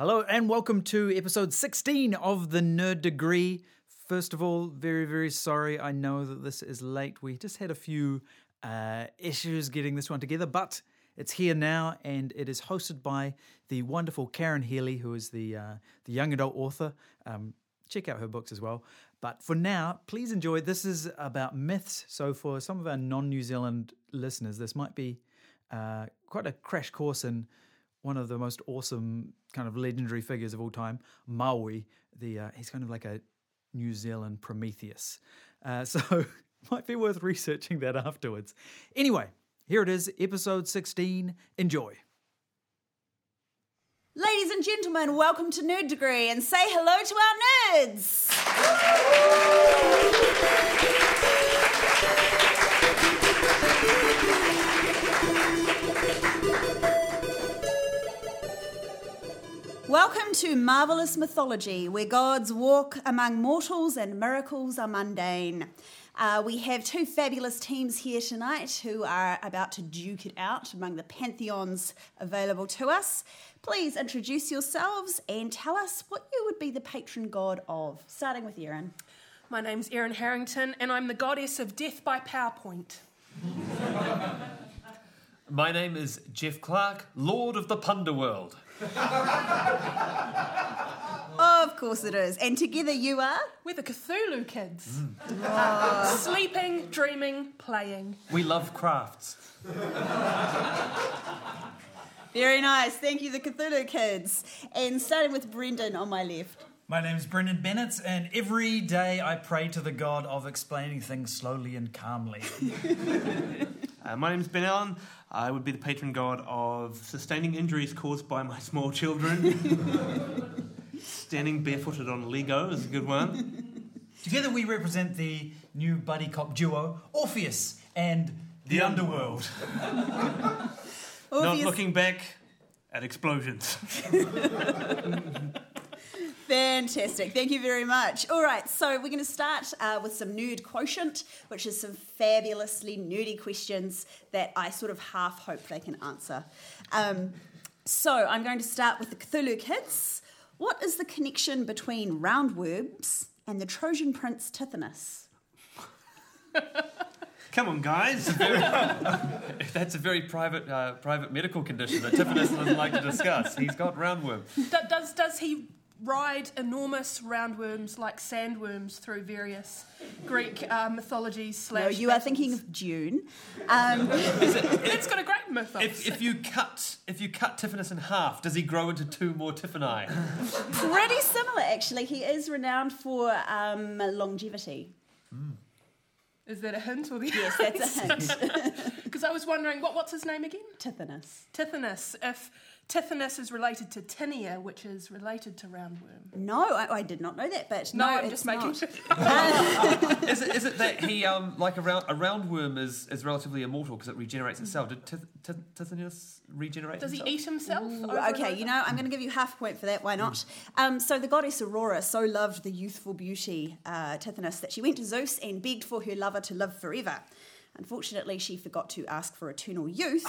Hello and welcome to episode 16 of the Nerd Degree. First of all, very, very sorry. I know that this is late. We just had a few uh, issues getting this one together, but it's here now and it is hosted by the wonderful Karen Healey, who is the, uh, the young adult author. Um, check out her books as well. But for now, please enjoy. This is about myths. So, for some of our non New Zealand listeners, this might be uh, quite a crash course in one of the most awesome kind of legendary figures of all time, Maui. The uh, he's kind of like a New Zealand Prometheus. Uh, so might be worth researching that afterwards. Anyway, here it is, episode 16. Enjoy. Ladies and gentlemen, welcome to Nerd Degree and say hello to our nerds. Welcome to Marvelous Mythology, where gods walk among mortals and miracles are mundane. Uh, we have two fabulous teams here tonight who are about to duke it out among the pantheons available to us. Please introduce yourselves and tell us what you would be the patron god of. Starting with Erin. My name's Erin Harrington, and I'm the goddess of death by PowerPoint. My name is Jeff Clark, Lord of the Punderworld. Of course it is. And together you are. We're the Cthulhu kids. Uh, sleeping, dreaming, playing. We love crafts. Very nice. Thank you, the Cthulhu kids. And starting with Brendon on my left. My name is Brendon Bennett, and every day I pray to the God of explaining things slowly and calmly. Uh, my name is Ben Allen. I would be the patron god of sustaining injuries caused by my small children. Standing barefooted on Lego is a good one. Together we represent the new buddy cop duo, Orpheus and the, Underworld. Not looking back at explosions. Fantastic. Thank you very much. All right, so we're going to start uh, with some nerd quotient, which is some fabulously nerdy questions that I sort of half hope they can answer. Um, so I'm going to start with the Cthulhu kids. What is the connection between roundworms and the Trojan prince Tithonus? Come on, guys. That's a very private, uh, private medical condition that Tiffany doesn't like to discuss. He's got roundworm. D- does, does he ride enormous roundworms like sandworms through various Greek uh, mythologies? Slash No, you are thinking of Dune. Um, It's got a great mythos. If, if you cut, if you cut Tiffinus in half, does he grow into two more Tiffany? pretty similar, actually. He is renowned for um, longevity. Is that a hint or the Yes, that's a hint. Because I was wondering, what, what's his name again? Tithonus. Tithonus. If Tithonus is related to Tinia, which is related to roundworm. No, I, I did not know that, but No, no, I'm it's just making sure. is, it, is it that he, um, like a, round, a roundworm is, is relatively immortal because it regenerates itself? Did Tith- Tith- Tithonus regenerate Does he eat himself? Ooh, okay, you know, I'm going to give you half a point for that. Why not? Um, so the goddess Aurora so loved the youthful beauty uh, Tithonus that she went to Zeus and begged for her lover to live forever. Unfortunately, she forgot to ask for eternal youth,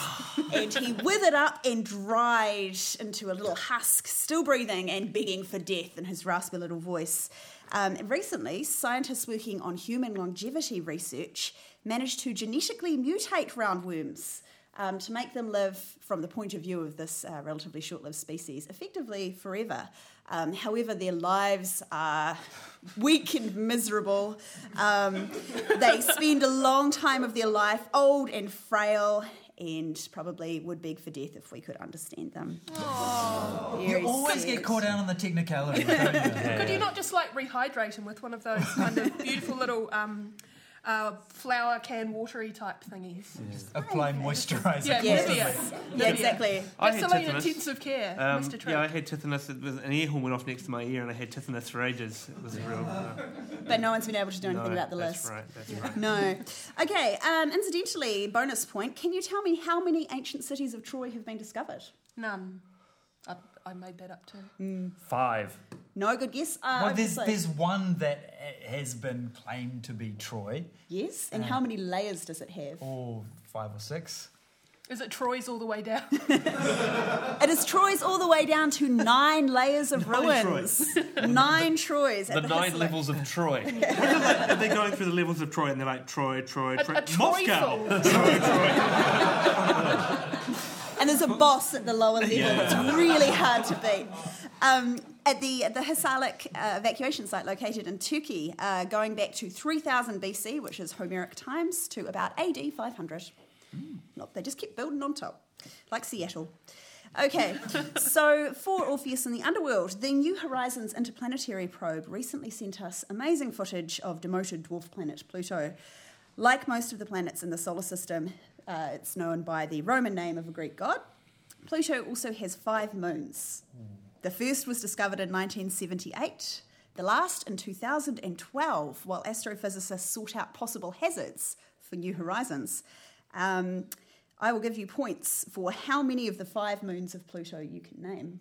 and he withered up and dried into a little husk, still breathing and begging for death in his raspy little voice. Um, and recently, scientists working on human longevity research managed to genetically mutate roundworms um, to make them live, from the point of view of this uh, relatively short lived species, effectively forever. Um, however, their lives are weak and miserable. Um, they spend a long time of their life old and frail. And probably would beg for death if we could understand them. You always get caught out on the technicality. don't you? Could you not just like rehydrate him with one of those kind of beautiful little um, uh, flower can watery type thingies? Apply moisturizer. Yeah, Yes. Nivea. Yeah, exactly. I had Vaseline Tithonus. intensive care, Um, Mr. Trump. yeah, I had Tithonus. Was, an air horn went off next to my ear, and I had Tithonus for ages. It was real. uh, But no one's been able to do anything no, about the that's list. right. That's right. No. Okay, um, incidentally, bonus point. Can you tell me how many ancient cities of Troy have been discovered? None. I, I made that up too. Five. No, good guess. Uh, Well, there's, obviously. there's one that uh, has been claimed to be Troy. Yes, and how many layers does it have? Oh, five or six. Is it Troy's all the way down? It is Troy's all the way down to nine layers of Nine ruins. nine Troys. The at nine Hyssop. levels of Troy. Are they going through the levels of Troy and they're like Troy, Troy, A, Troy, a Moscow? Troyful. And there's a boss at the lower level that's really hard to beat. Um, at the the Hisarlik uh, evacuation site located in Turkey, uh, going back to 3000 BC, which is Homeric times, to about AD 500. Not, they just keep building on top, like Seattle. Okay, so for Orpheus in the Underworld, the New Horizons interplanetary probe recently sent us amazing footage of demoted dwarf planet Pluto. Like most of the planets in the solar system, uh, it's known by the Roman name of a Greek god. Pluto also has five moons. The first was discovered in 1978, the last in 2012, while astrophysicists sought out possible hazards for New Horizons. Um, I will give you points for how many of the five moons of Pluto you can name.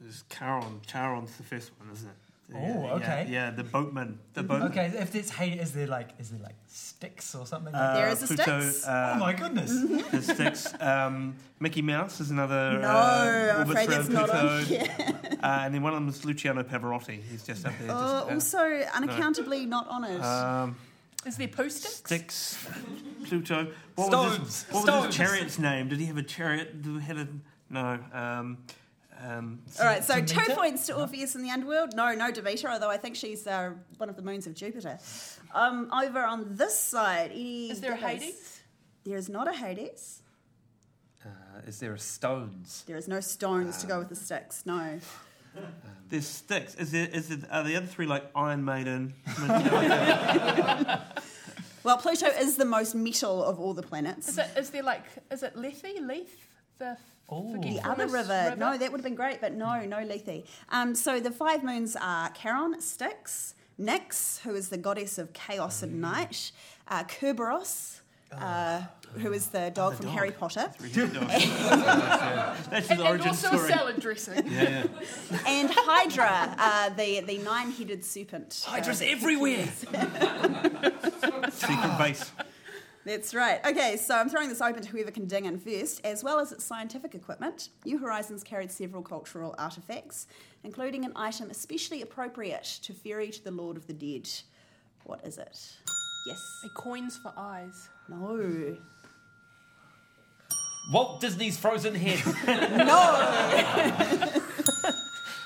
There's Charon. Charon's the first one, isn't it? Oh, Yeah, okay. Yeah, yeah, the boatman. The boatman. Okay, if it's hate, is there like is there like sticks or something? Uh, There is a Pluto, Styx. Uh, oh my goodness! The Styx. Um, Mickey Mouse is another. No, uh, I'm afraid orbits that's around not on Pluto. here. Uh, and then one of them is Luciano Pavarotti. He's just up there. Oh, just, also unaccountably not on uh, um, Is there poo sticks? Styx, Pluto. What was his, what was his chariot's name? Did he have a chariot? Did he had a no? Um, um, All right, so two points to Orpheus in the Underworld. No, no Demeter, although I think she's uh, one of the moons of Jupiter. Um, over on this side, any Is there a? Hades? There is not a Hades. Uh, is there a Stones? There is no stones to go with the sticks. No. there's sticks. Is there? Is there? Are the other three like Iron Maiden? Well, Pluto is the most metal of all the planets. Is it? Is there like? Is it Lethe? Leith? The Oh. The other river. No, that would have been great, but no, no Lethe. Um, so the five moons are Charon, Styx, Nyx, who is the goddess of chaos and night, uh, Kerberos, uh, who is the dog from dog. Harry Potter, That's his and, and origin also story. salad dressing. Yeah, and Hydra, uh, the, the nine headed serpent. Uh, Hydra's everywhere. Secret base. That's right. Okay, so I'm throwing this open to whoever can ding in first. As well as its scientific equipment, New Horizons carried several cultural artifacts, including an item especially appropriate to ferry to the Lord of the Dead. What is it? Yes. And coins for eyes. No. Walt Disney's Frozen Head. No.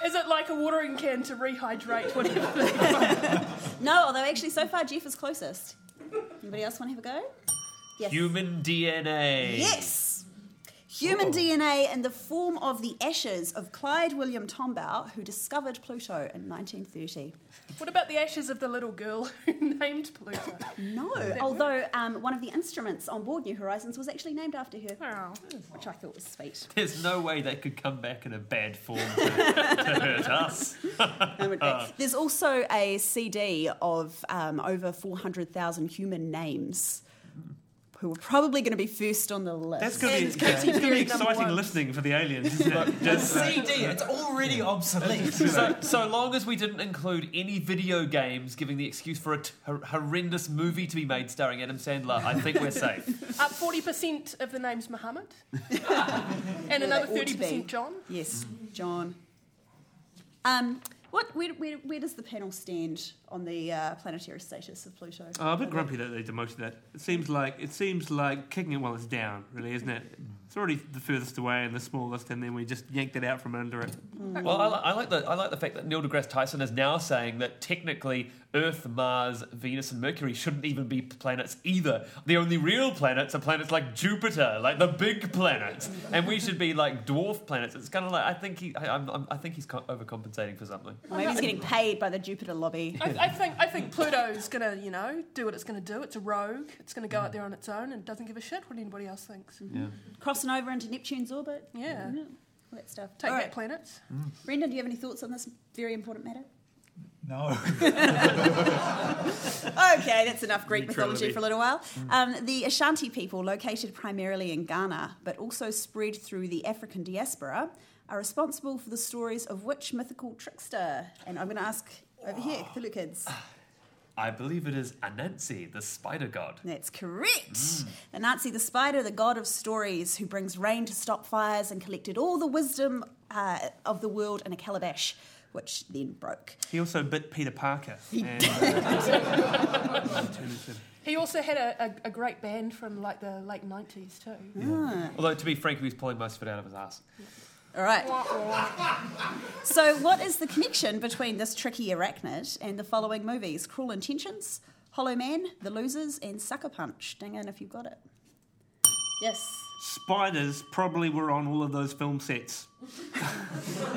Is it like a watering can to rehydrate whatever? no, although actually so far Jeff is closest. Anybody else want to have a go? Yes. Human DNA. Yes. Human DNA in the form of the ashes of Clyde William Tombaugh, who discovered Pluto in 1930. what about the ashes of the little girl who named Pluto? No, although um, one of the instruments on board New Horizons was actually named after her, Oh. which I thought was sweet. There's no way they could come back in a bad form to, to hurt us. It. There's also a CD of um, over 400,000 human names who are probably going to be first on the list. That's going to be, And that's gonna be Katy Perry number exciting one. listening for the aliens, isn't it? Just CD, it's already obsolete. So, so long as we didn't include any video games giving the excuse for a t- horrendous movie to be made starring Adam Sandler, I think we're safe. Up forty percent of the name's Muhammad, and another they ought to thirty be. percent John. Yes, John. Um, what? Where, where, where does the panel stand on the uh, planetary status of Pluto? Oh, a bit grumpy that they demoted that. It seems like it seems like kicking it while it's down, really, isn't it? It's already the furthest away and the smallest, and then we just yanked it out from under it. Mm. Well, I, li- I like the I like the fact that Neil deGrasse Tyson is now saying that technically Earth, Mars, Venus, and Mercury shouldn't even be planets either. The only real planets are planets like Jupiter, like the big planets, and we should be like dwarf planets. It's kind of like I think he I, I'm, I'm, I think he's co- overcompensating for something. Maybe he's getting paid by the Jupiter lobby. I, I think I think Pluto's gonna you know do what it's gonna do. It's a rogue. It's gonna go out there on its own and doesn't give a shit what anybody else thinks. Yeah. Crossing over into Neptune's orbit. Yeah. all that stuff. Take All that, right. planets. Brendon, do you have any thoughts on this very important matter? No. Okay, that's enough Greek mythology for a little while. Um, the Ashanti people, located primarily in Ghana, but also spread through the African diaspora, are responsible for the stories of which mythical trickster? And I'm going to ask over here, Cthulhu kids. I believe it is Anansi, the spider god. That's correct. Anansi the spider, the god of stories, who brings rain to stop fires and collected all the wisdom uh, of the world in a calabash, which then broke. He also bit Peter Parker. And, uh, He also had a, a, a great band from like the late 90s too. Although, to be frank, he was pulling most of it out of his ass. All right. So, what is the connection between this tricky arachnid and the following movies? Cruel Intentions, Hollow Man, The Losers, and Sucker Punch? Ding in if you've got it. Yes. Spiders probably were on all of those film sets.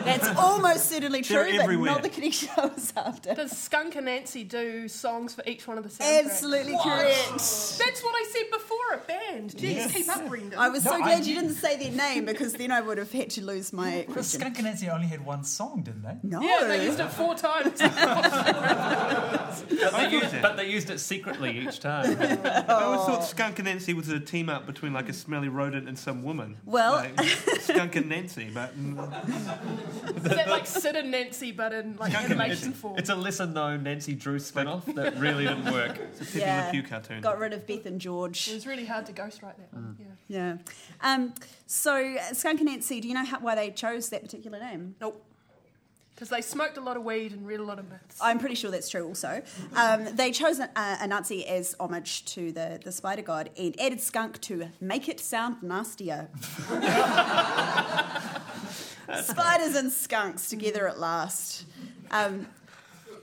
That's almost certainly true, They're but everywhere. not the connection I was after. Does Skunk Anansie do songs for each one of the soundtracks? Absolutely correct. That's what I said before, a band. Jeez, keep up, Brendon. I was so No, glad I- you didn't say their name because then I would have had to lose my But question. Skunk Anansie only had one song, didn't they? No. yeah, they used it four times. But they, used, it. but they used it secretly each time. I always thought Skunk and Nancy was a team up between like a smelly rodent and some woman. Well- Like, Skunk and Nancy, but mm, Is that like Sid and Nancy, but in like Skunk and animation It's, form? it's a lesser known Nancy Drew spin off that really didn't work. it's a Pepe Yeah. Le Pew cartoon. Got rid of Beth and George. It was really hard to ghostwrite that one. Yeah. Yeah. Um, so, uh, Skunk Anansie, do you know how, why they chose that particular name? Nope. Because they smoked a lot of weed and read a lot of myths. I'm pretty sure that's true also. Um, they chose uh, Anansi as homage to the, the spider god and added skunk to make it sound nastier. Spiders and skunks together at last. Um,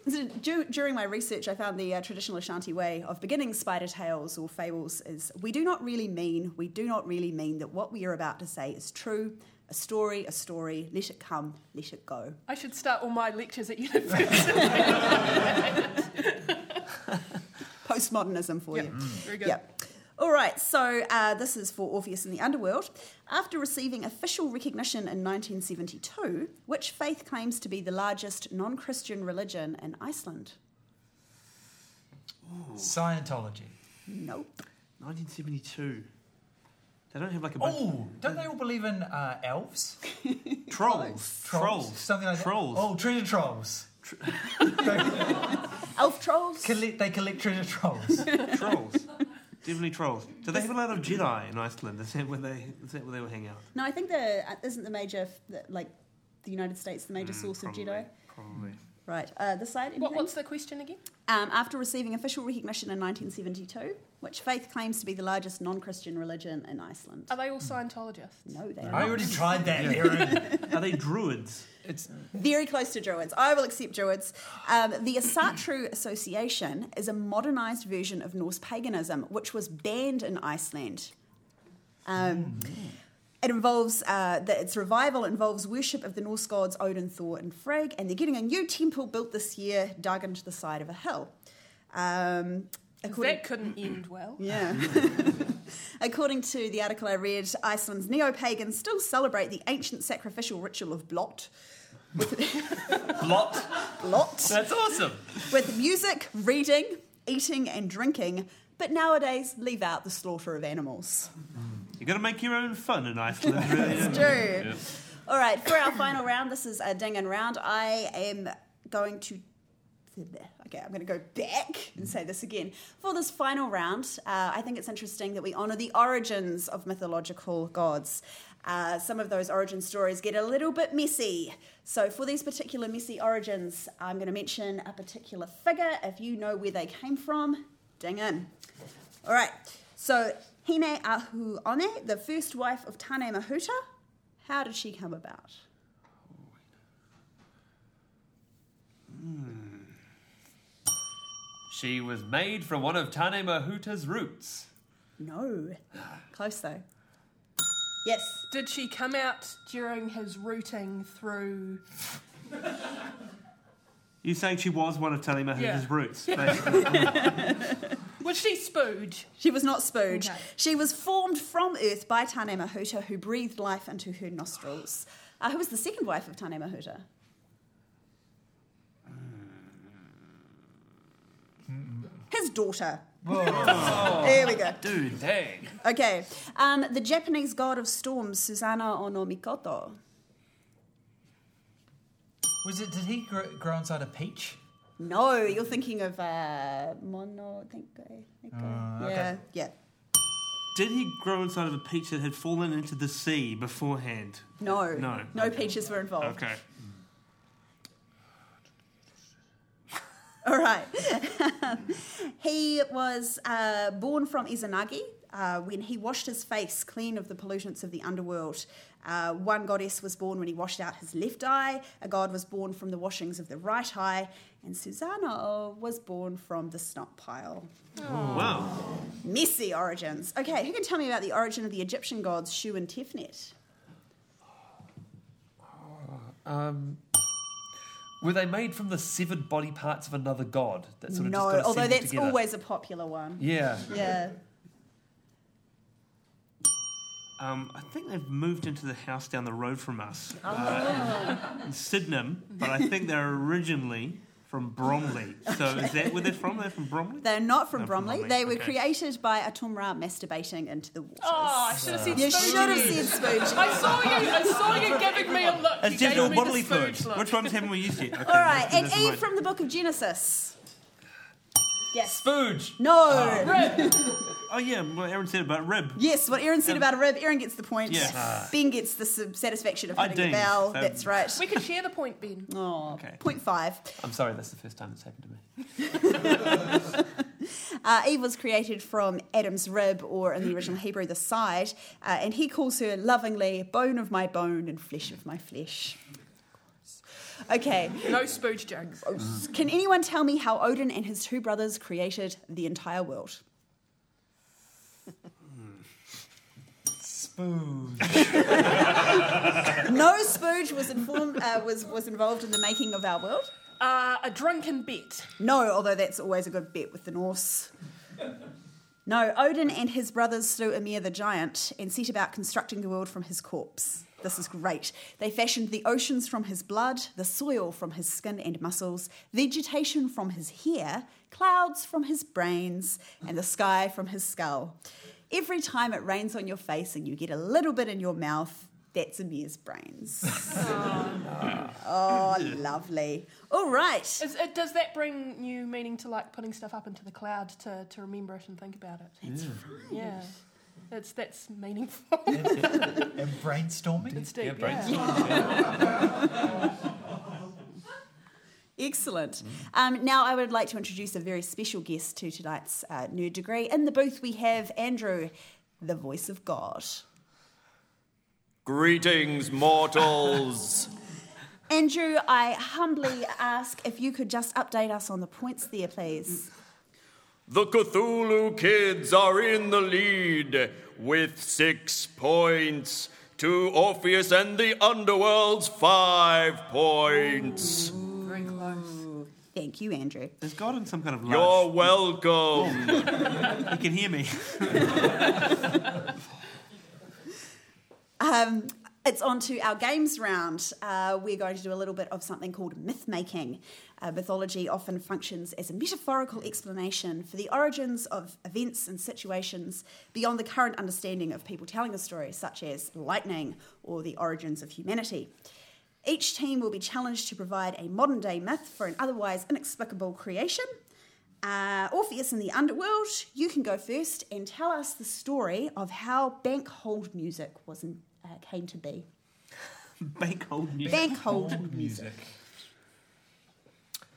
so du- during my research, I found the uh, traditional Ashanti way of beginning spider tales or fables is we do not really mean, we do not really mean that what we are about to say is true. A story, a story, let it come, let it go. I should start all my lectures at university. postmodernism for you. Very good. Yep. All right, so uh, this is for Orpheus in the Underworld. After receiving official recognition in 1972, which faith claims to be the largest non Christian religion in Iceland? Scientology. Nope. 1972. They don't have like a bunch Oh, don't they all believe in uh, elves? trolls. Trolls. Something like Trolls. that. Oh, treasure trolls. Elf trolls? Collect, they collect treasure trolls. trolls. Definitely trolls. Do they have a lot of Jedi in Iceland? Is that where they? Is that where they will hang out? No, I think the uh, isn't the major, the, like, the United States the major source Probably. of Jedi? Probably. Right. Uh, this side, What, what's the question again? Um, after receiving official recognition in 1972, which faith claims to be the largest non Christian religion in Iceland? Are they all Scientologists? No, they are not. I not. already tried that, Erin. Are they druids? It's Very close to Druids. I will accept Druids. Um, the Asatru Association is a modernised version of Norse paganism, which was banned in Iceland. Um, it involves uh, the, its revival involves worship of the Norse gods Odin, Thor, and Frigg, and they're getting a new temple built this year, dug into the side of a hill. Um, according- That couldn't end well. yeah. According to the article I read, Iceland's neo pagans still celebrate the ancient sacrificial ritual of Blot. blot. Blot. That's awesome. with music, reading, eating, and drinking, but nowadays leave out the slaughter of animals. You've got to make your own fun in Iceland. Really. It's true. All right, for our final round, this is a ding and round. I am going to. Okay, I'm going to go back and say this again. For this final round, uh, I think it's interesting that we honour the origins of mythological gods. Uh, some of those origin stories get a little bit messy. So, for these particular messy origins, I'm going to mention a particular figure. If you know where they came from, ding in. All right, so Hine Ahuone, the first wife of Tane Mahuta, how did she come about? She was made from one of Tane Mahuta's roots. No. Close though. Yes. Did she come out during his routing through? You saying she was one of Tally Mahuta's Yeah. roots? basically. Was she Spooge? She was not Spooge. Okay. She was formed from earth by Tane Mahuta, who breathed life into her nostrils. Uh, who was the second wife of Tane Mahuta? His daughter. There we go. Dude, Dang. Okay. Um, the Japanese god of storms, Susanna Onomikoto. Was it? Did he grow, grow inside a peach? No, you're thinking of uh, Mono. Think, Uh, okay. yeah, yeah. Did he grow inside of a peach that had fallen into the sea beforehand? No, No. no peaches were involved. Okay. All right. he was uh, born from Izanagi uh, when he washed his face clean of the pollutants of the underworld. Uh, one goddess was born when he washed out his left eye, a god was born from the washings of the right eye, and Susanoo was born from the snot pile. Wow. Messy origins. Okay, who can tell me about the origin of the Egyptian gods Shu and Tefnut? Um, were they made from the severed body parts of another god? That sort of no, just got although assembled that's together? always a popular one. Yeah. Yeah. Um, I think they've moved into the house down the road from us uh, in Sydenham, but I think they're originally from Bromley. So is that where they're from? They're from Bromley? They're not from Not from Bromley. Bromley, They were okay. created by a Atumra masturbating into the waters. Oh, I should have said you spooge. should have said spooge. I saw you. I saw you giving me a look. It's you just gave all me bodily the fluids. look. Which ones haven't we used yet? Okay, All right, and Eve from the book of Genesis. Yes. Spooge. No. Rib. Oh yeah, what Erin said about rib. Yes, what Erin said about a rib, Erin gets the point. Yeah. Ben gets the satisfaction of I hitting the dinged, bell. so- That's right. We could share the point, Ben. Oh, Okay. point five. I'm sorry, that's the first time it's happened to me. Uh, Eve was created from Adam's rib, or in the original Hebrew, the side, uh, and he calls her lovingly bone of my bone and flesh of my flesh. Okay, No spooge jokes. can anyone tell me how Odin and his two brothers created the entire world? Spooge. No spooge was informed uh, was was involved in the making of our world. Uh, a drunken bet. No, although that's always a good bet with the Norse. No, Odin and his brothers slew Ymir the giant and set about constructing the world from his corpse. This is great. They fashioned the oceans from his blood, the soil from his skin and muscles, vegetation from his hair, clouds from his brains, and the sky from his skull. Every time it rains on your face and you get a little bit in your mouth, that's Ymir's brains. oh, lovely. All right. Is, it, does that bring new meaning to like putting stuff up into the cloud to, to remember it and think about it? That's right. Yeah. That's, that's meaningful. and brainstorming. it's deep, Yeah, brains. yeah. Excellent. Um, now, I would like to introduce a very special guest to tonight's uh, Nerd Degree. In the booth, we have Andrew, the voice of God. Greetings, mortals. Andrew, I humbly ask if you could just update us on the points there, please. The Cthulhu kids are in the lead with six points to Orpheus and the Underworld's five points. Very close. Thank you, Andrew. Is God in some kind of You're welcome. He can hear me. Um, it's on to our games round. Uh, we're going to do a little bit of something called myth making. Uh, mythology often functions as a metaphorical explanation for the origins of events and situations beyond the current understanding of people telling a story, such as lightning or the origins of humanity. Each team will be challenged to provide a modern day myth for an otherwise inexplicable creation. Uh, Orpheus in the Underworld, you can go first and tell us the story of how bank hold music was in, uh, came to be. Bank hold music. Bank hold music.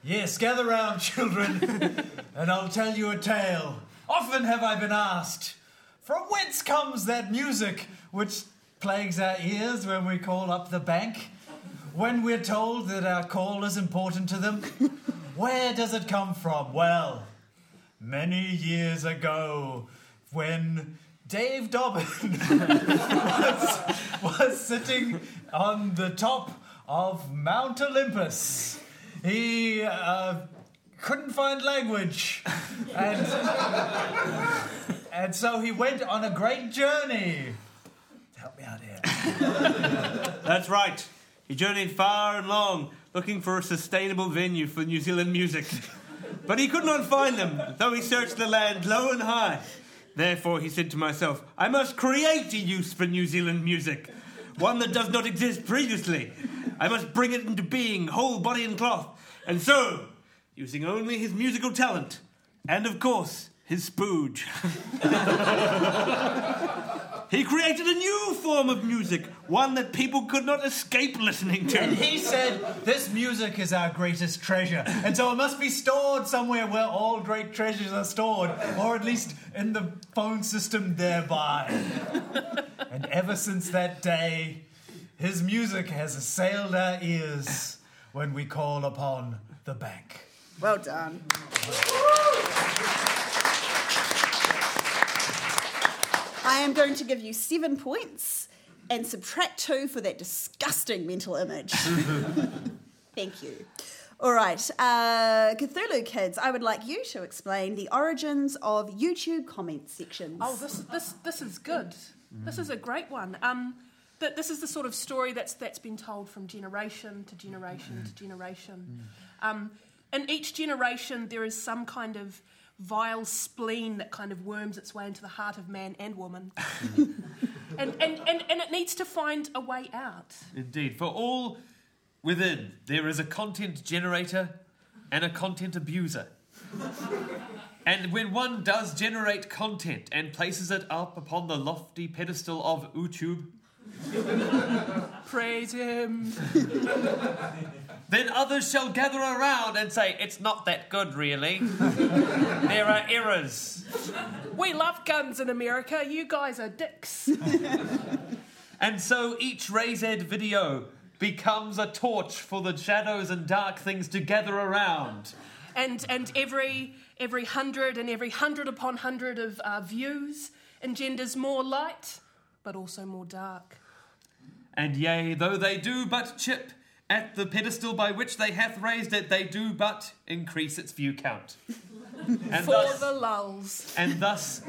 Yes, gather round, children, and I'll tell you a tale. Often have I been asked, from whence comes that music which plagues our ears when we call up the bank? When we're told that our call is important to them? Where does it come from? Well, many years ago, when Dave Dobbyn was, was sitting on the top of Mount Olympus. He uh, couldn't find language, and and so he went on a great journey. Help me out here. That's right. He journeyed far and long, looking for a sustainable venue for New Zealand music. But he could not find them, though he searched the land low and high. Therefore, he said to myself, I must create a use for New Zealand music, one that does not exist previously. I must bring it into being, whole body and cloth. And so, using only his musical talent and, of course, his spooge. he created a new form of music, one that people could not escape listening to. And he said, This music is our greatest treasure. And so it must be stored somewhere where all great treasures are stored, or at least in the phone system thereby. and ever since that day, his music has assailed our ears when we call upon the bank. Well done. I am going to give you seven points and subtract two for that disgusting mental image. Thank you. All right, uh, Cthulhu kids, I would like you to explain the origins of YouTube comment sections. Oh, this this this is good. This is a great one. Um, that this is the sort of story that's that's been told from generation to generation to generation. Um, in each generation, there is some kind of vile spleen that kind of worms its way into the heart of man and woman, and, and, and and it needs to find a way out. Indeed. For all within, there is a content generator and a content abuser. and when one does generate content and places it up upon the lofty pedestal of YouTube, Praise him. then others shall gather around and say, It's not that good, really. there are errors. We love guns in America. You guys are dicks. And so each Raised video becomes a torch for the shadows and dark things to gather around. and and every every hundred and every hundred upon hundred of uh, views engenders more light, but also more dark. And yea, though they do but chip at the pedestal by which they hath raised it, they do but increase its view count. And For thus, the lulls. and thus,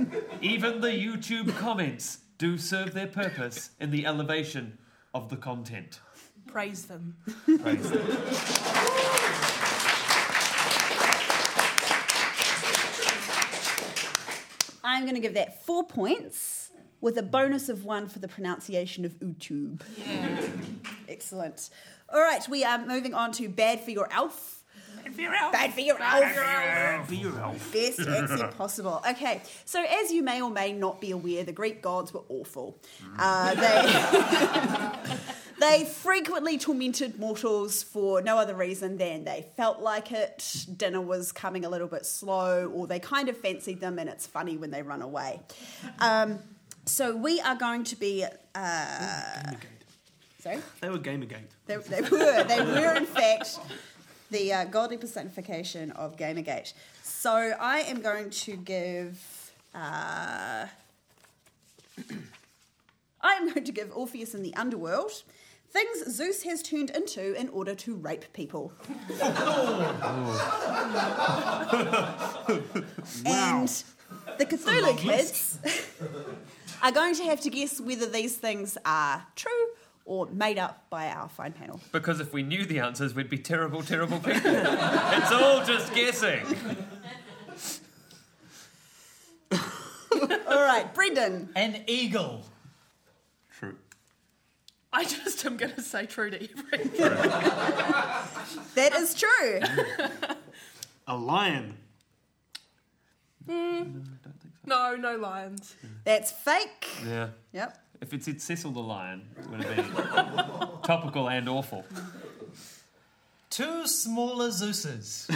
even the YouTube comments do serve their purpose in the elevation of the content. Praise them. Praise them. I'm going to give that four points with a bonus of one for the pronunciation of YouTube. Excellent. All right, we are moving on to Bad for Your Elf. Bad for Your Elf. Bad for Your Elf. Best accent possible. Okay, so as you may or may not be aware, the Greek gods were awful. Uh, they. They frequently tormented mortals for no other reason than they felt like it, dinner was coming a little bit slow, or they kind of fancied them and it's funny when they run away. Um, so we are going to be. Uh, Gamergate. Sorry? They were Gamergate. They, they were. They were, in fact, the uh, godly personification of Gamergate. So I am going to give. Uh, I am going to give Orpheus in the underworld things Zeus has turned into in order to rape people. And the Cthulhu kids are going to have to guess whether these things are true or made up by our fine panel. Because if we knew the answers, we'd be terrible, terrible people. it's all just guessing. All right, Brendon. An eagle. True. I just am going to say true to everything. That is true. A lion. Hmm. No, no lions. That's fake. Yeah. Yep. If it's said Cecil the Lion, it would have been topical and awful. Two smaller Zeuses.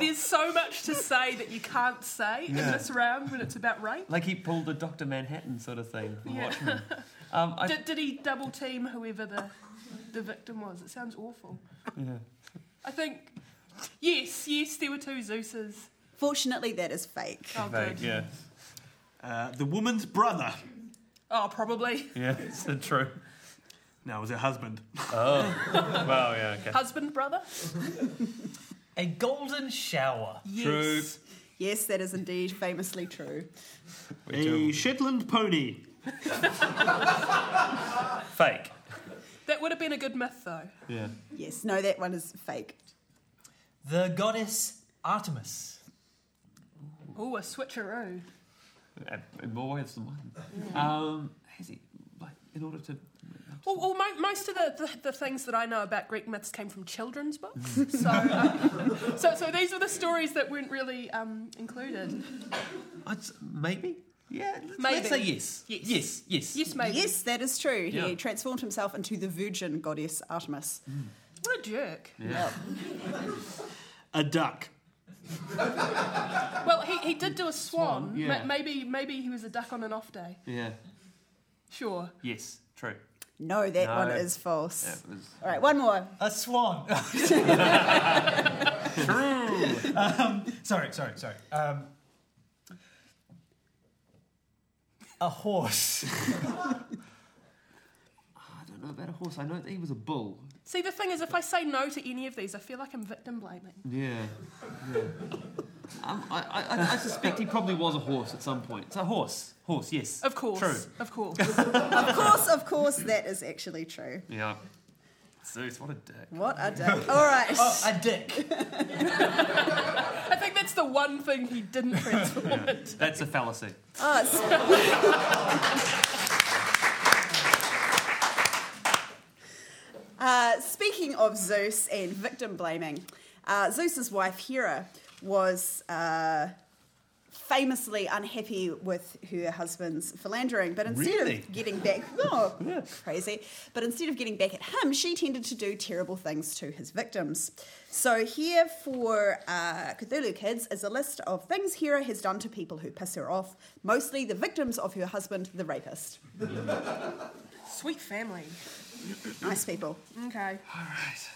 There's so much to say that you can't say in this round when it's about rape. Like he pulled a Dr. Manhattan sort of thing from Yeah. Watchmen. Um, I, Did, did he double team whoever the, the victim was? It sounds awful. yeah. I think, yes, yes, there were two Zeuses. Fortunately, that is fake. Oh, Vague, good. yeah. Uh, the woman's brother. Oh, probably. Yeah, it's true. No, it was her husband. Oh, well, yeah, okay. Husband, brother? A golden shower. Yes. True. Yes, that is indeed famously true. We're A. Shetland pony. Fake. That would have been a good myth, though. Yeah. Yes, no, that one is fake. The goddess Artemis. Oh, a switcheroo. Uh, More ways than one. Um, has he, like, in order to. Well, well mo- most of the, the, the things that I know about Greek myths came from children's books. so, uh, so, so these are the stories that weren't really um, included. I'd maybe. Yeah. Let's, Maybe. let's say yes. Yes. Yes. Yes. Yes, maybe. Yes, that is true. Yeah. He transformed himself into the virgin goddess Artemis. What a jerk. Yeah. A duck. Well, he, he did do a swan. Swan, yeah. Ma- maybe maybe he was a duck on an off day. Yeah. Sure. Yes. True. No, that No. one is false. Yeah, was- All right, one more. A swan. True. um, sorry, sorry, sorry. Um, a horse. I don't know about a horse. I know that he was a bull. See, the thing is, if I say no to any of these, I feel like I'm victim blaming. Yeah. yeah. Um, I, I, I suspect he probably was a horse at some point. It's a horse. Horse, yes. Of course. True. Of course. Of course, of course, that is actually true. Yeah. Zeus, what a dick. What a dick. All right. Oh, a dick. I think that's the one thing he didn't transform into. That's a fallacy. Oh, Uh, speaking of Zeus and victim blaming, uh, Zeus's wife Hera was uh, famously unhappy with her husband's philandering, but instead Really? of getting back, oh, crazy, but instead of getting back at him, she tended to do terrible things to his victims. So here for uh, Cthulhu Kids is a list of things Hera has done to people who piss her off, mostly the victims of her husband, the rapist. Sweet family. Nice people. Okay. All right.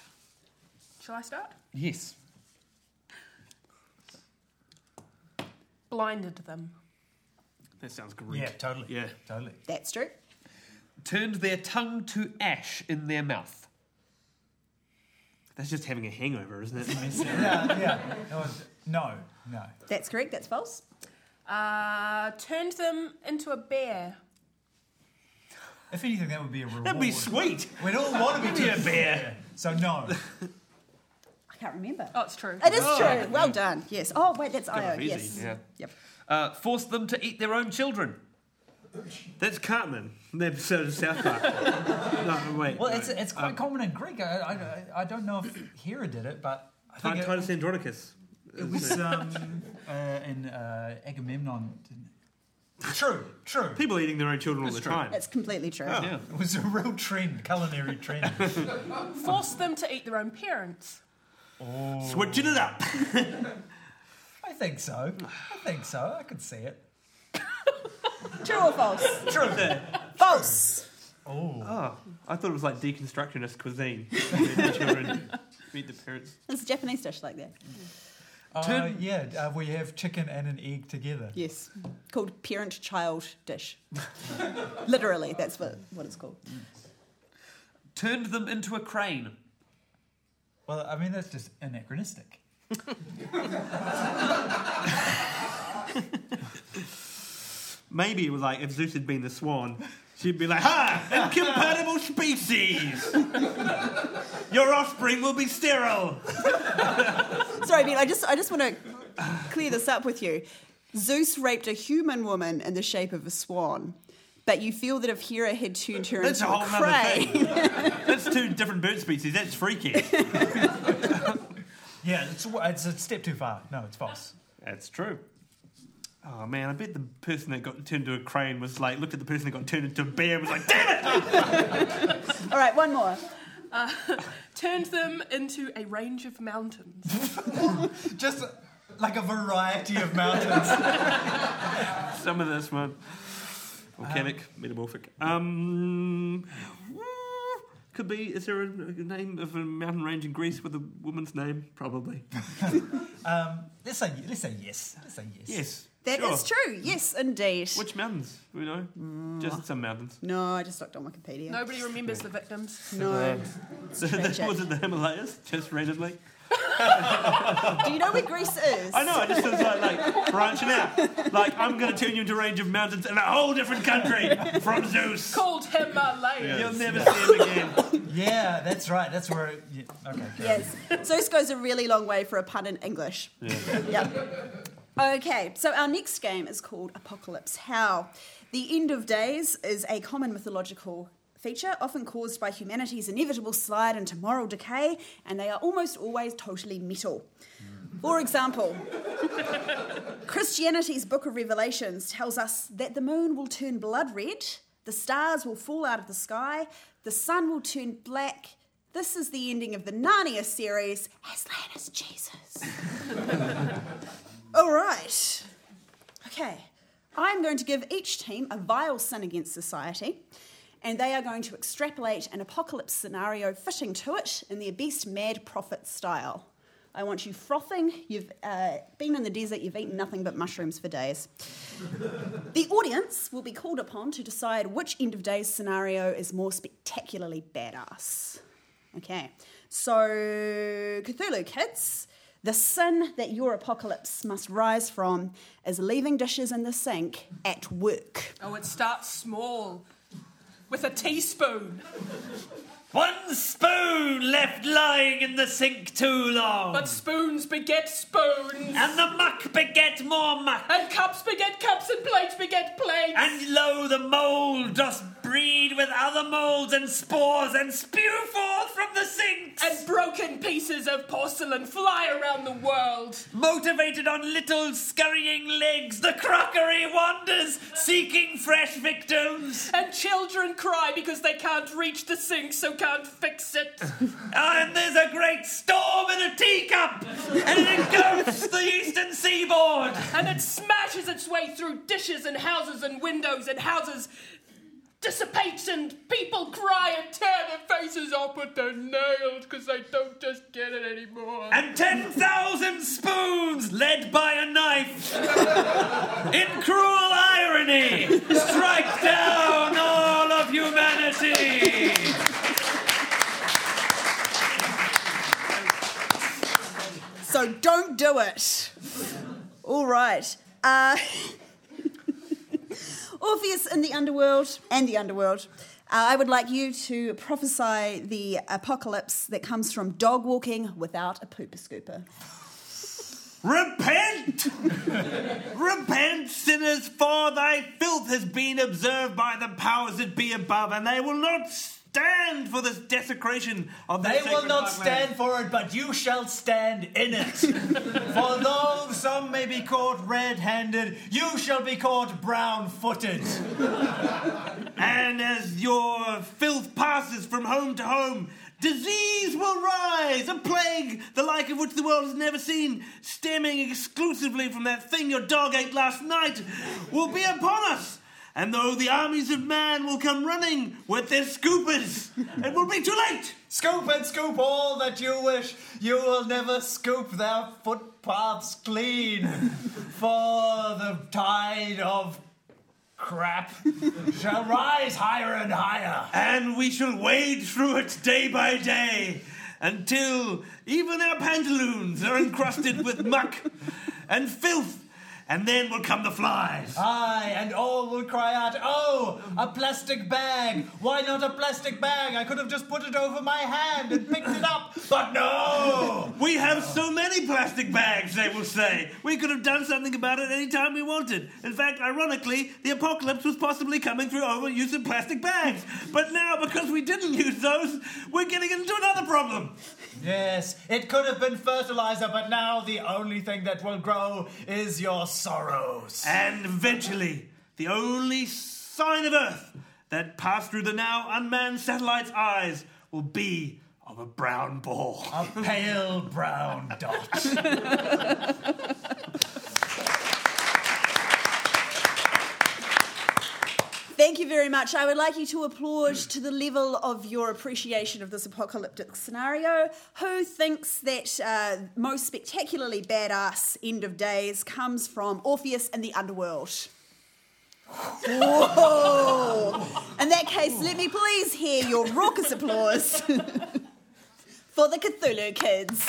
Shall I start? Yes. Blinded them. That sounds great. Yeah, totally. Yeah. Totally. That's true. Turned their tongue to ash in their mouth. That's just having a hangover, isn't it? Yeah, yeah. That was- no, no. That's correct. That's false. Uh, turned them into a bear. If anything, that would be a reward. That'd be sweet. We'd all want to be Be a turned bear. So no. I can't remember. Oh, it's true. It is true. Well done. Yes. Oh, wait, that's Io. Yes. Yeah. Yep. Uh, forced them to eat their own children. That's Cartman, the episode of South Park. no, wait. Well, no. it's it's quite common in Greek. I, I, I don't know if Hera did it, but I think it, Titus Andronicus. it was um, uh, in uh, Agamemnon. Didn't it? True, true. People eating their own children all the true. time. It's completely true. Yeah. It was a real trend, culinary trend. Forced them to eat their own parents. Oh. Switching it up. I think so. I think so. I could see it. True or false? True. false. Oh, Oh, I thought it was like deconstructionist cuisine. Meet the children, meet the parents. It's a Japanese dish like that. Uh, Turn- yeah. Uh, we have chicken and an egg together. Yes. Called parent-child dish. Literally, that's what, what it's called. Turned them into a crane. Well, I mean that's just anachronistic. Maybe it was like if Zeus had been the swan, she'd be like, "Ha! Incompatible species. Your offspring will be sterile." Sorry, Ben, I just, I just want to clear this up with you. Zeus raped a human woman in the shape of a swan, but you feel that if Hera had turned her That's a into a, whole other crane, thing. That's two different bird species. That's freaky. Yeah, it's, it's a step too far. No, it's false. That's true. Oh man, I bet the person that got turned into a crane was like, looked at the person that got turned into a bear and was like, damn it! All right, one more. Turned them into a range of mountains. Just like a variety of mountains. Some of this one. Volcanic, metamorphic. Um, could be. Is there a, a name of a mountain range in Greece with a woman's name? Probably. um, let's say let's say yes. Let's say yes. Yes. That is sure. true. Yes, indeed. Which mountains? Do we know? Mm. Just some mountains. No, I just looked on Wikipedia. Nobody remembers the victims. No. So tragic. was it the Himalayas? Just randomly? Do you know where Greece is? I know. I just was like, like branching out. Like I'm going to turn you into a range of mountains in a whole different country from Zeus. Called Himalayas. You'll never see him again. Yeah, that's right. That's where. It, yeah, okay. carry Yes. Zeus goes a really long way for a pun in English. Yep. Okay, so our next game is called Apocalypse How. The end of days is a common mythological feature, often caused by humanity's inevitable slide into moral decay, and they are almost always totally metal. For example, Christianity's Book of Revelations tells us that the moon will turn blood red, the stars will fall out of the sky, the sun will turn black. This is the ending of the Narnia series, Aslan is Jesus. All right. Okay. I'm going to give each team a vile sin against society, and they are going to extrapolate an apocalypse scenario fitting to it in their best mad prophet style. I want you frothing. You've uh, been in the desert, you've eaten nothing but mushrooms for days. the audience will be called upon to decide which end of days scenario is more spectacularly badass. Okay, so Cthulhu kids, the sin that your apocalypse must rise from is leaving dishes in the sink at work. Oh, it starts small with a teaspoon. One spoon left lying in the sink too long. But spoons beget spoons. and the muck beget more muck. And cups beget cups and plates beget plates. And lo, the mould does breed with other moulds and spores and spew forth from the sinks. and broken pieces of porcelain fly around the world. Motivated on little scurrying legs, the crockery wanders, seeking fresh victims. And children cry because they can't reach the sink, so can't fix it. And there's a great storm in a teacup, and it engulfs the eastern seaboard. and it smashes its way through dishes and houses and windows and houses dissipates and people cry and tear their faces off with their nails because they don't just get it anymore. And 10,000 spoons led by a knife, in cruel irony, strike down all of humanity. So don't do it. All right. Uh, Orpheus in the underworld and the underworld. Uh, I would like you to prophesy the apocalypse that comes from dog walking without a pooper scooper. Repent! Repent, sinners, for thy filth has been observed by the powers that be above, and they will not stand for this desecration of the They will not stand for it, but you shall stand in it. for though some may be caught red handed, you shall be caught brown footed. And as your filth passes from home to home, disease will rise, a plague the like of which the world has never seen, stemming exclusively from that thing your dog ate last night, will be upon us. And though the armies of man will come running with their scoopers, it will be too late. Scoop and scoop all that you wish. You will never scoop their footpaths clean. For the tide of crap shall rise higher and higher. And we shall wade through it day by day until even our pantaloons are encrusted with muck and filth. And then will come the flies. Aye, and all will cry out, Oh, a plastic bag! Why not a plastic bag? I could have just put it over my hand and picked it up, but no! We have so many plastic bags, they will say. We could have done something about it any time we wanted. In fact, ironically, the apocalypse was possibly coming through overuse of plastic bags. But now, because we didn't use those, we're getting into another problem. Yes, it could have been fertilizer, but now the only thing that will grow is your sorrows. And eventually, the only sign of Earth that passed through the now unmanned satellite's eyes will be of a brown ball. A pale brown dot. Thank you very much. I would like you to applaud to the level of your appreciation of this apocalyptic scenario. Who thinks that uh, most spectacularly badass end of days comes from Orpheus and the underworld? Whoa! In that case, let me please hear your raucous applause for the Cthulhu kids.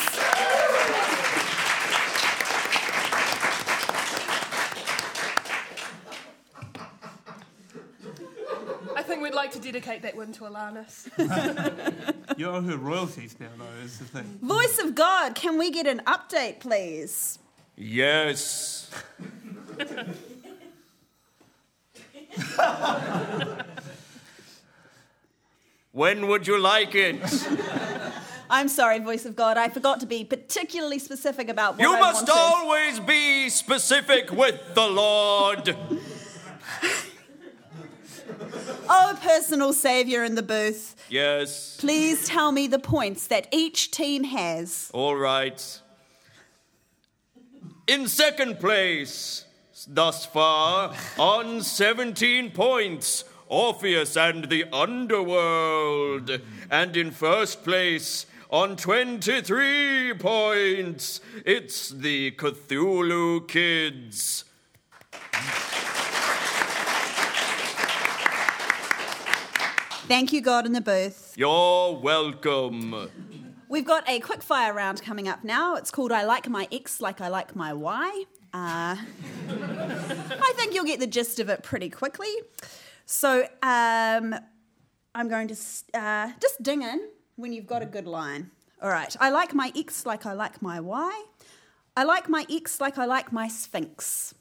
I think we'd like to dedicate that one to Alanis. You owe her royalties now, though, is the thing. Voice of God, can we get an update, please? Yes. When would you like it? I'm sorry, voice of God. I forgot to be particularly specific about what I want. You I must wanted. always be specific with the Lord. Oh, personal savior in the booth, Yes. please tell me the points that each team has. All right. In second place, thus far, on 17 points, Orpheus and the Underworld. And in first place, on 23 points, it's the Cthulhu Kids. Thank you, God in the booth. You're welcome. We've got a quick fire round coming up now. It's called I Like My X Like I Like My Y. Uh, I think you'll get the gist of it pretty quickly. So um, I'm going to uh, just ding in when you've got a good line. All right. I like my X like I like my Y. I like my X like I like my Sphinx.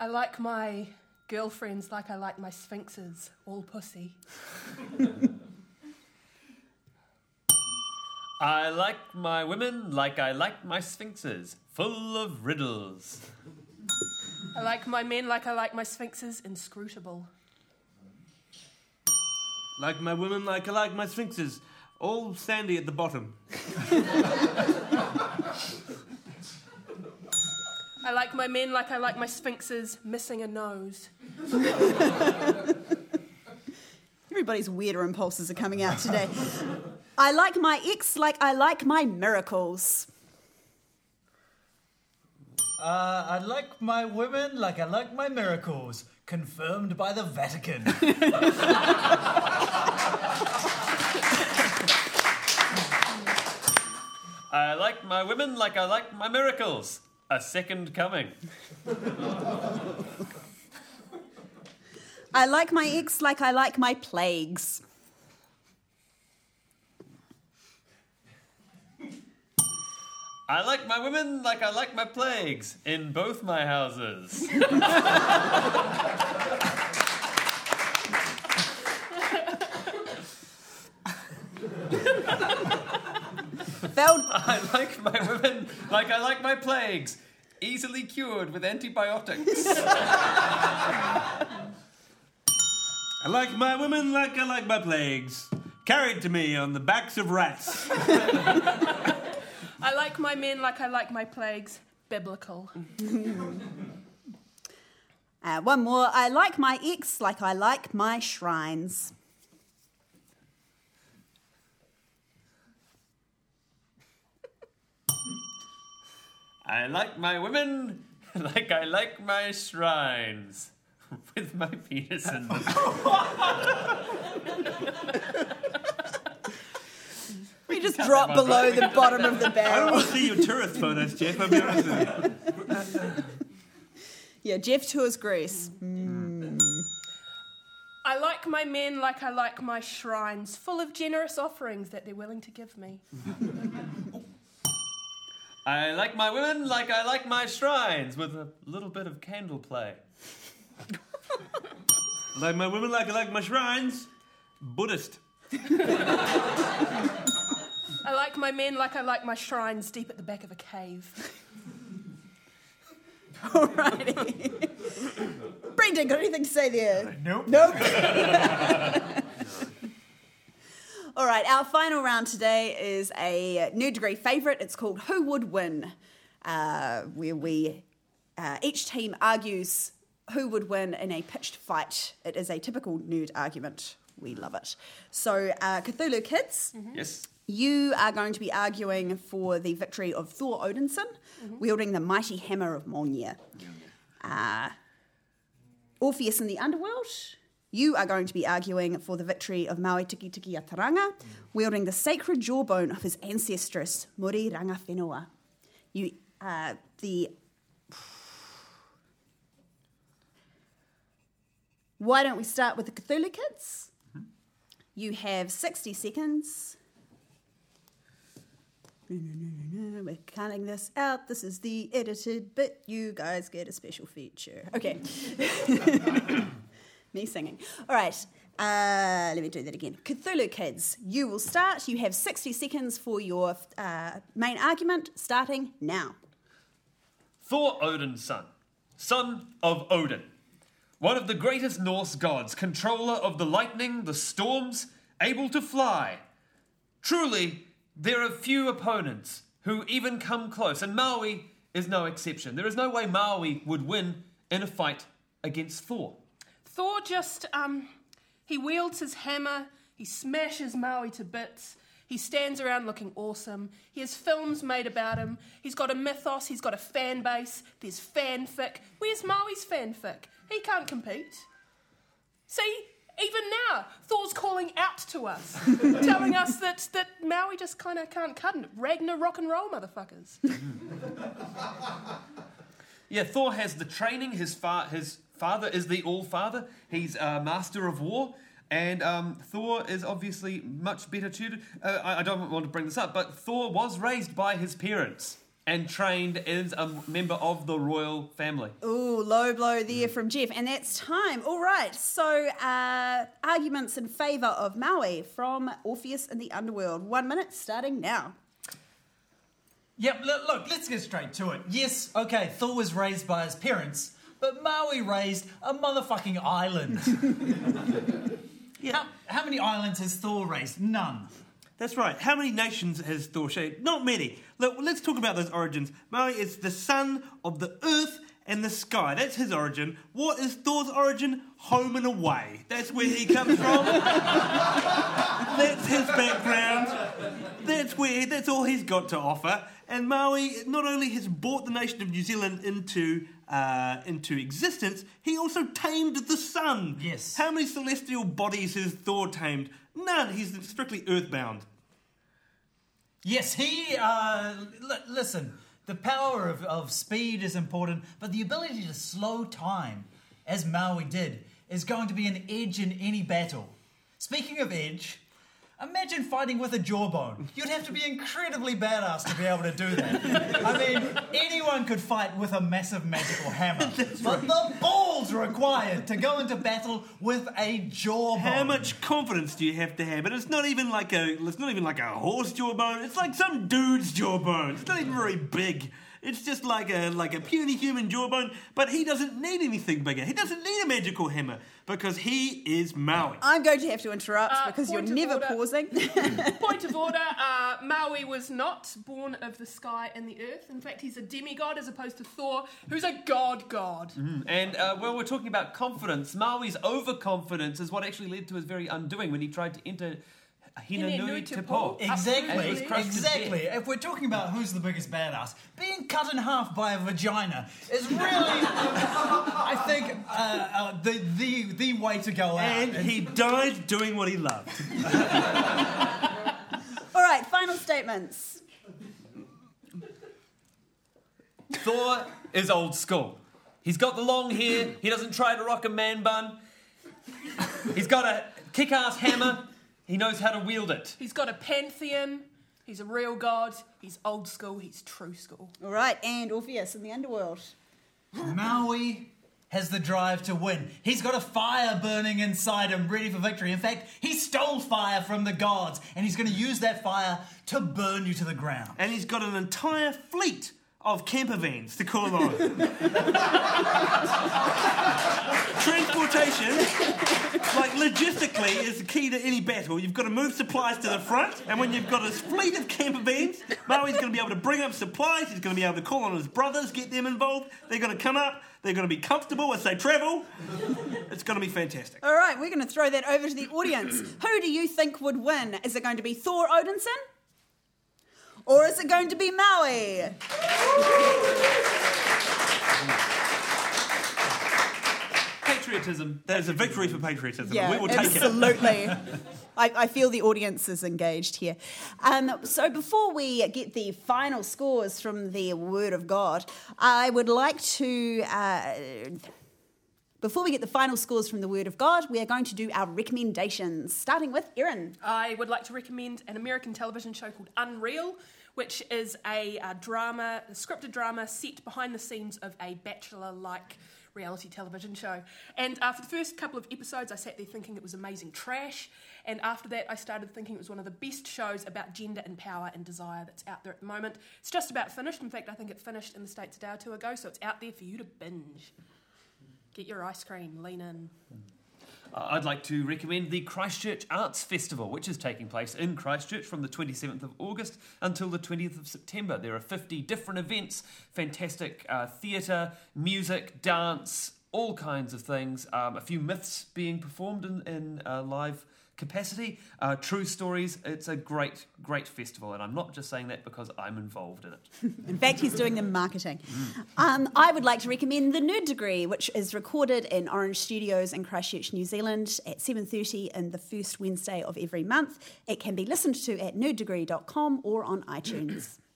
I like my girlfriends like I like my sphinxes, all pussy. I like my women like I like my sphinxes, full of riddles. I like my men like I like my sphinxes, inscrutable. Like my women, like I like my sphinxes. All sandy at the bottom. I like my men like I like my sphinxes, missing a nose. Everybody's weirder impulses are coming out today. I like my X like I like my miracles. Uh, I like my women like I like my miracles. Confirmed by the Vatican. I like my women like I like my miracles. A second coming. I like my X like I like my plagues. I like my women like I like my plagues in both my houses. Failed. I like my women like I like my plagues, easily cured with antibiotics. I like my women like I like my plagues. Carried to me on the backs of rats. I like my men like I like my plagues, biblical. Uh, one more. I like my ex like I like my shrines. I like my women like I like my shrines. With my penis in them. We just drop below the bottom of the bag. I don't barrel. want to see your tourist photos, Jeff. I'll be honest with you. Yeah, Jeff tours Greece. Mm. I like my men like I like my shrines, full of generous offerings that they're willing to give me. I like my women like I like my shrines with a little bit of candle play. Like my women like I like my shrines. Buddhist. I like my men like I like my shrines deep at the back of a cave. Alrighty. Brendon, got anything to say there? Uh, nope. Nope. All right, our final round today is a nerd degree favourite. It's called Who Would Win, uh, where we uh, each team argues who would win in a pitched fight. It is a typical nerd argument. We love it. So, uh, Cthulhu Kids, Yes. you are going to be arguing for the victory of Thor Odinson, wielding the mighty hammer of Mjolnir. Uh, Orpheus in the Underworld, you are going to be arguing for the victory of Maui Tiki Tiki Ataranga, wielding the sacred jawbone of his ancestress, Murirangawhenua. You, uh, the Why don't we start with the Cthulhu Kids? You have 60 seconds. We're cutting this out. This is the edited bit. You guys get a special feature. Okay. Me singing. All right. Uh, let me do that again. Cthulhu kids, you will start. You have 60 seconds for your uh, main argument, starting now. Thor Odin's son, son of Odin, one of the greatest Norse gods, controller of the lightning, the storms, able to fly. Truly, there are few opponents who even come close, and Maui is no exception. There is no way Maui would win in a fight against Thor. Thor just, um, he wields his hammer, he smashes Maui to bits, he stands around looking awesome, he has films made about him, he's got a mythos, he's got a fan base, there's fanfic. Where's Maui's fanfic? He can't compete. See, even now, Thor's calling out to us, telling us that, that Maui just kind of can't cut it. Ragnar rock and roll, motherfuckers. Yeah, Thor has the training. His fa- his father is the All Father. He's a master of war, and um, Thor is obviously much better tutored. Uh, I, I don't want to bring this up, but Thor was raised by his parents and trained as a member of the royal family. Ooh, low blow there from Jeff. And that's time. All right. So, uh, arguments in favour of Maui from Orpheus in the Underworld. One minute starting now. Yep, look, look, let's get straight to it. Yes, okay, Thor was raised by his parents, but Maui raised a motherfucking island. how, how many islands has Thor raised? None. That's right. How many nations has Thor shaped? Not many. Look, let's talk about those origins. Maui is the son of the earth and the sky. That's his origin. What is Thor's origin? Home and away. That's where he comes from. that's his background. That's where. That's all he's got to offer. And Maui not only has brought the nation of New Zealand into uh, into existence, he also tamed the sun. Yes. How many celestial bodies has Thor tamed? None. He's strictly earthbound. Yes, he. Uh, li- listen, the power of, of speed is important, but the ability to slow time, as Maui did, is going to be an edge in any battle. Speaking of edge, imagine fighting with a jawbone. You'd have to be incredibly badass to be able to do that. I mean, anyone could fight with a massive magical hammer, but the balls required to go into battle with a jawbone. How much confidence do you have to have? And it's not even like a it's not even like a horse jawbone. It's like some dude's jawbone. It's not even very big. It's just like a like a puny human jawbone, but he doesn't need anything bigger. He doesn't need a magical hammer because he is Maui. I'm going to have to interrupt Uh, because you're never order. pausing. Point of order uh, Maui was not born of the sky and the earth. In fact, he's a demigod as opposed to Thor, who's a god god. And uh, when we're talking about confidence, Maui's overconfidence is what actually led to his very undoing when he tried to enter Hinenui Hinenui Te Te Po. Po. Exactly, And was crushed to exactly. If we're talking about who's the biggest badass, being cut in half by a vagina is really, I think, uh, uh, the, the the way to go out. And he died doing what he loved. All right, final statements. Thor is old school. He's got the long hair. He doesn't try to rock a man bun. He's got a kick-ass hammer. He knows how to wield it. He's got a pantheon. He's a real god. He's old school. He's true school. All right, and Orpheus in the Underworld. Maui has the drive to win. He's got a fire burning inside him, ready for victory. In fact, he stole fire from the gods, and he's going to use that fire to burn you to the ground. And he's got an entire fleet of camper vans to call on. Transportation, like logistically, is the key to any battle. You've got to move supplies to the front, and when you've got a fleet of camper vans, Maui's going to be able to bring up supplies. He's going to be able to call on his brothers, get them involved. They're going to come up. They're going to be comfortable as they travel. It's going to be fantastic. All right, we're going to throw that over to the audience. Who do you think would win? Is it going to be Thor Odinson? Or is it going to be Maui? Patriotism. There's a victory for patriotism. Yeah, we will take it. absolutely. I, I feel the audience is engaged here. Um, so before we get the final scores from the Word of God, I would like to. Uh, before we get the final scores from the Word of God, we are going to do our recommendations, starting with Erin. I would like to recommend an American television show called Unreal, which is a, uh drama, a scripted drama set behind the scenes of a bachelor like reality television show. And after the first couple of episodes, I sat there thinking it was amazing trash. And after that, I started thinking it was one of the best shows about gender and power and desire that's out there at the moment. It's just about finished. In fact, I think it finished in the States a day or two ago, so it's out there for you to binge. Get your ice cream, lean in. Uh, I'd like to recommend the Christchurch Arts Festival, which is taking place in Christchurch from the 27th of August until the 20th of September. There are 50 different events, fantastic uh, theatre, music, dance, all kinds of things. Um, a few myths being performed in, in uh, live capacity, uh, true stories. It's a great, great festival, and I'm not just saying that because I'm involved in it. In fact, he's doing the marketing. Um, I would like to recommend the Nerd Degree, which is recorded in Orange Studios in Christchurch, New Zealand, at 7:30 in the first Wednesday of every month. It can be listened to at nerddegree.com or on iTunes.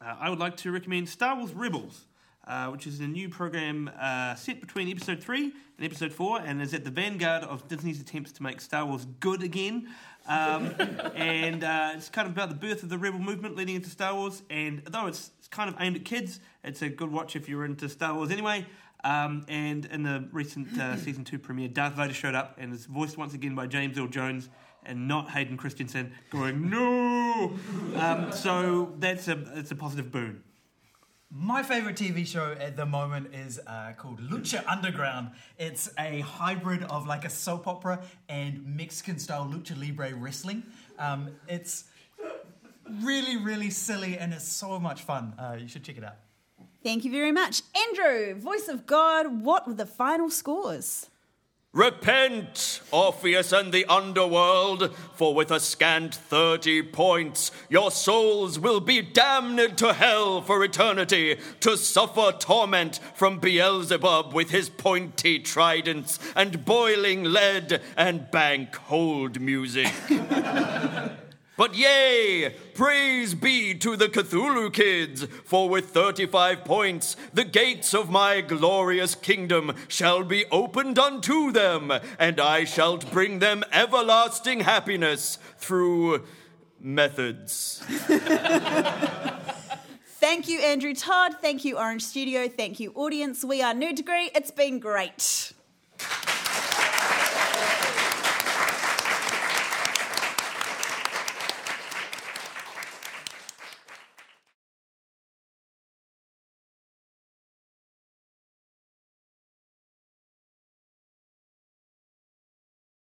Uh, I would like to recommend Star Wars Rebels, uh, which is a new program uh, set between episode 3 and episode 4 and is at the vanguard of Disney's attempts to make Star Wars good again. Um, and uh, it's kind of about the birth of the rebel movement leading into Star Wars. And though it's, it's kind of aimed at kids, it's a good watch if you're into Star Wars anyway. Um, and in the recent uh, season 2 premiere, Darth Vader showed up and is voiced once again by James Earl Jones and not Hayden Christensen going, no! Um, so that's a, it's a positive boon. My favorite TV show at the moment is uh, called Lucha Underground. It's a hybrid of like a soap opera and Mexican style lucha libre wrestling. Um, it's really, really silly and it's so much fun. Uh, you should check it out. Thank you very much. Andrew, voice of God, what were the final scores? Repent, Orpheus and the underworld, for with a scant thirty points, your souls will be damned to hell for eternity, to suffer torment from Beelzebub with his pointy tridents and boiling lead and bank hold music. But yea, praise be to the Cthulhu kids, for with 35 points, the gates of my glorious kingdom shall be opened unto them, and I shall bring them everlasting happiness through methods. Thank you, Andrew Todd. Thank you, Orange Studio. Thank you, audience. We are Nerd Degree. It's been great.